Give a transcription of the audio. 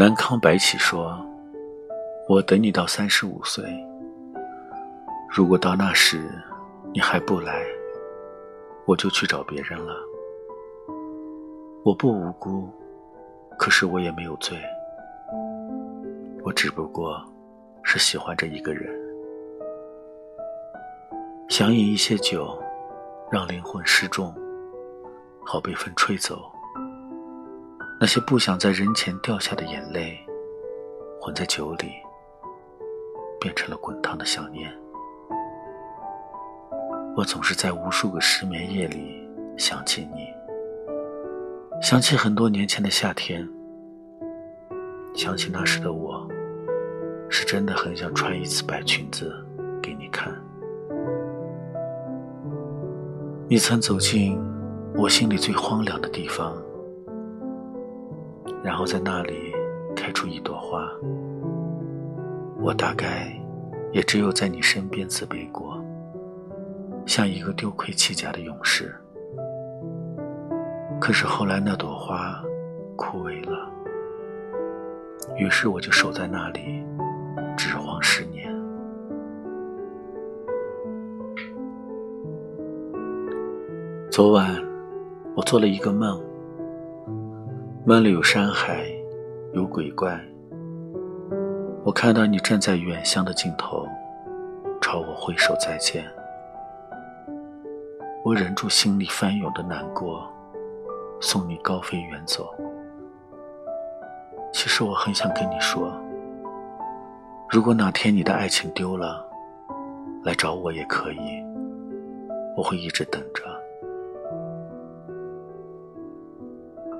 南康白起说：“我等你到三十五岁，如果到那时你还不来，我就去找别人了。我不无辜，可是我也没有罪，我只不过是喜欢着一个人，想饮一些酒，让灵魂失重，好被风吹走。”那些不想在人前掉下的眼泪，混在酒里，变成了滚烫的想念。我总是在无数个失眠夜里想起你，想起很多年前的夏天，想起那时的我，是真的很想穿一次白裙子给你看。你曾走进我心里最荒凉的地方。然后在那里开出一朵花，我大概也只有在你身边自卑过，像一个丢盔弃甲的勇士。可是后来那朵花枯萎了，于是我就守在那里，指荒十年。昨晚我做了一个梦。梦里有山海，有鬼怪。我看到你站在远乡的尽头，朝我挥手再见。我忍住心里翻涌的难过，送你高飞远走。其实我很想跟你说，如果哪天你的爱情丢了，来找我也可以，我会一直等着。